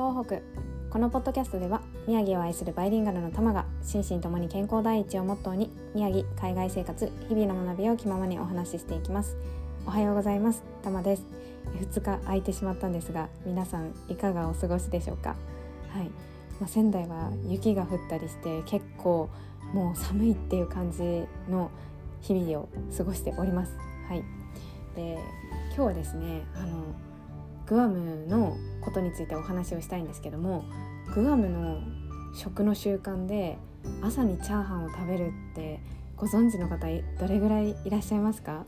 東北。このポッドキャストでは宮城を愛するバイリンガルの玉が心身ともに健康第一をモットーに宮城海外生活日々の学びを気ままにお話ししていきます。おはようございます。玉です。2日空いてしまったんですが皆さんいかがお過ごしでしょうか？はい、まあ、仙台は雪が降ったりして結構もう寒いっていう感じの日々を過ごしております。はい。で今日はですねあのグアムのことについてお話をしたいんですけどもグアムの食の習慣で朝にチャーハンを食べるってご存知の方どれぐらいいらっしゃいますか？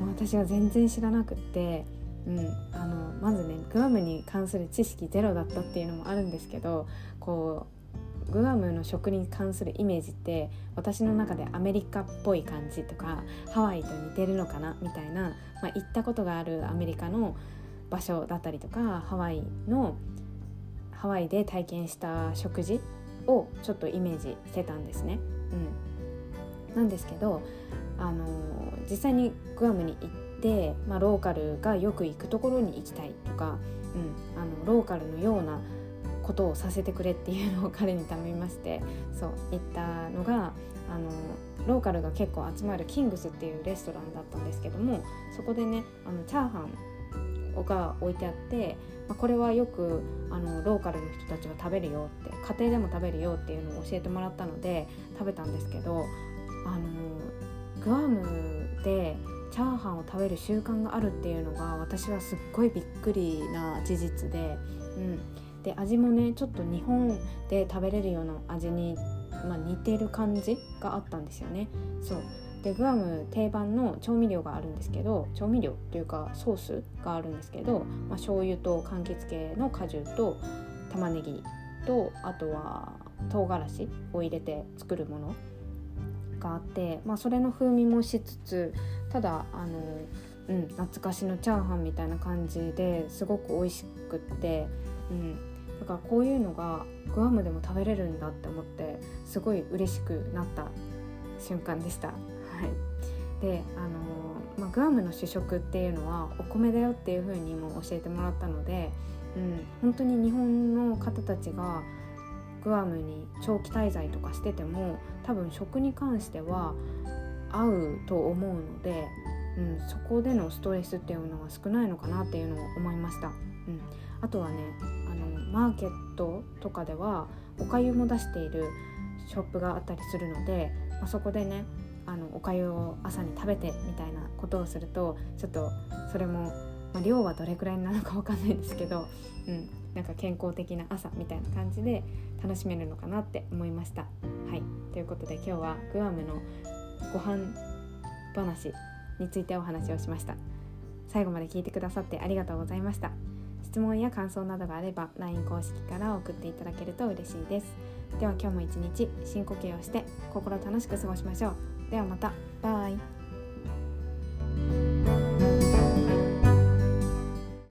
もう私は全然知らなくって、うん、あのまずねグアムに関する知識ゼロだったっていうのもあるんですけどこうグアムの食に関するイメージって私の中でアメリカっぽい感じとかハワイと似てるのかなみたいな、まあ、行ったことがあるアメリカの場所だったりとかハワイのハワイで体験した食事をちょっとイメージしてたんですね。うん、なんですけどあの実際にグアムに行って、まあ、ローカルがよく行くところに行きたいとか、うん、あのローカルのようなことをさせてくれっていうのを彼に頼みましてそう行ったのがあのローカルが結構集まるキングスっていうレストランだったんですけどもそこでねあのチャーハンが置いてあって、まあ、これはよくあのローカルの人たちは食べるよって家庭でも食べるよっていうのを教えてもらったので食べたんですけどあのグアムでチャーハンを食べる習慣があるっていうのが私はすっごいびっくりな事実で、うん、で味もねちょっと日本で食べれるような味に、まあ、似てる感じがあったんですよね。そうでグアム定番の調味料があるんですけど調味料というかソースがあるんですけど、まあ、醤油と柑橘系の果汁と玉ねぎとあとは唐辛子を入れて作るものがあって、まあ、それの風味もしつつただあの、うん、懐かしのチャーハンみたいな感じですごく美味しくって、うん、だからこういうのがグアムでも食べれるんだって思ってすごい嬉しくなった。瞬間でした。はいであのまあ、グアムの主食っていうのはお米だよっていう風にも教えてもらったので、うん、本当に日本の方たちがグアムに長期滞在とかしてても多分食に関しては合うと思うので、うん、そこでのストレスっていうのは少ないのかなっていうのを思いました。うん、あとはねあのマーケットとかではおかゆも出しているショップがあったりするので、あ、そこでねあのおかゆを朝に食べてみたいなことをするとちょっとそれも、まあ、量はどれくらいなのか分かんないですけど、うん、なんか健康的な朝みたいな感じで楽しめるのかなって思いました。はいということで今日はグアムのご飯話についてお話をしました。最後まで聞いてくださってありがとうございました。質問や感想などがあれば LINE 公式から送っていただけると嬉しいです。では今日も一日深呼吸をして心楽しく過ごしましょう。ではまたバイ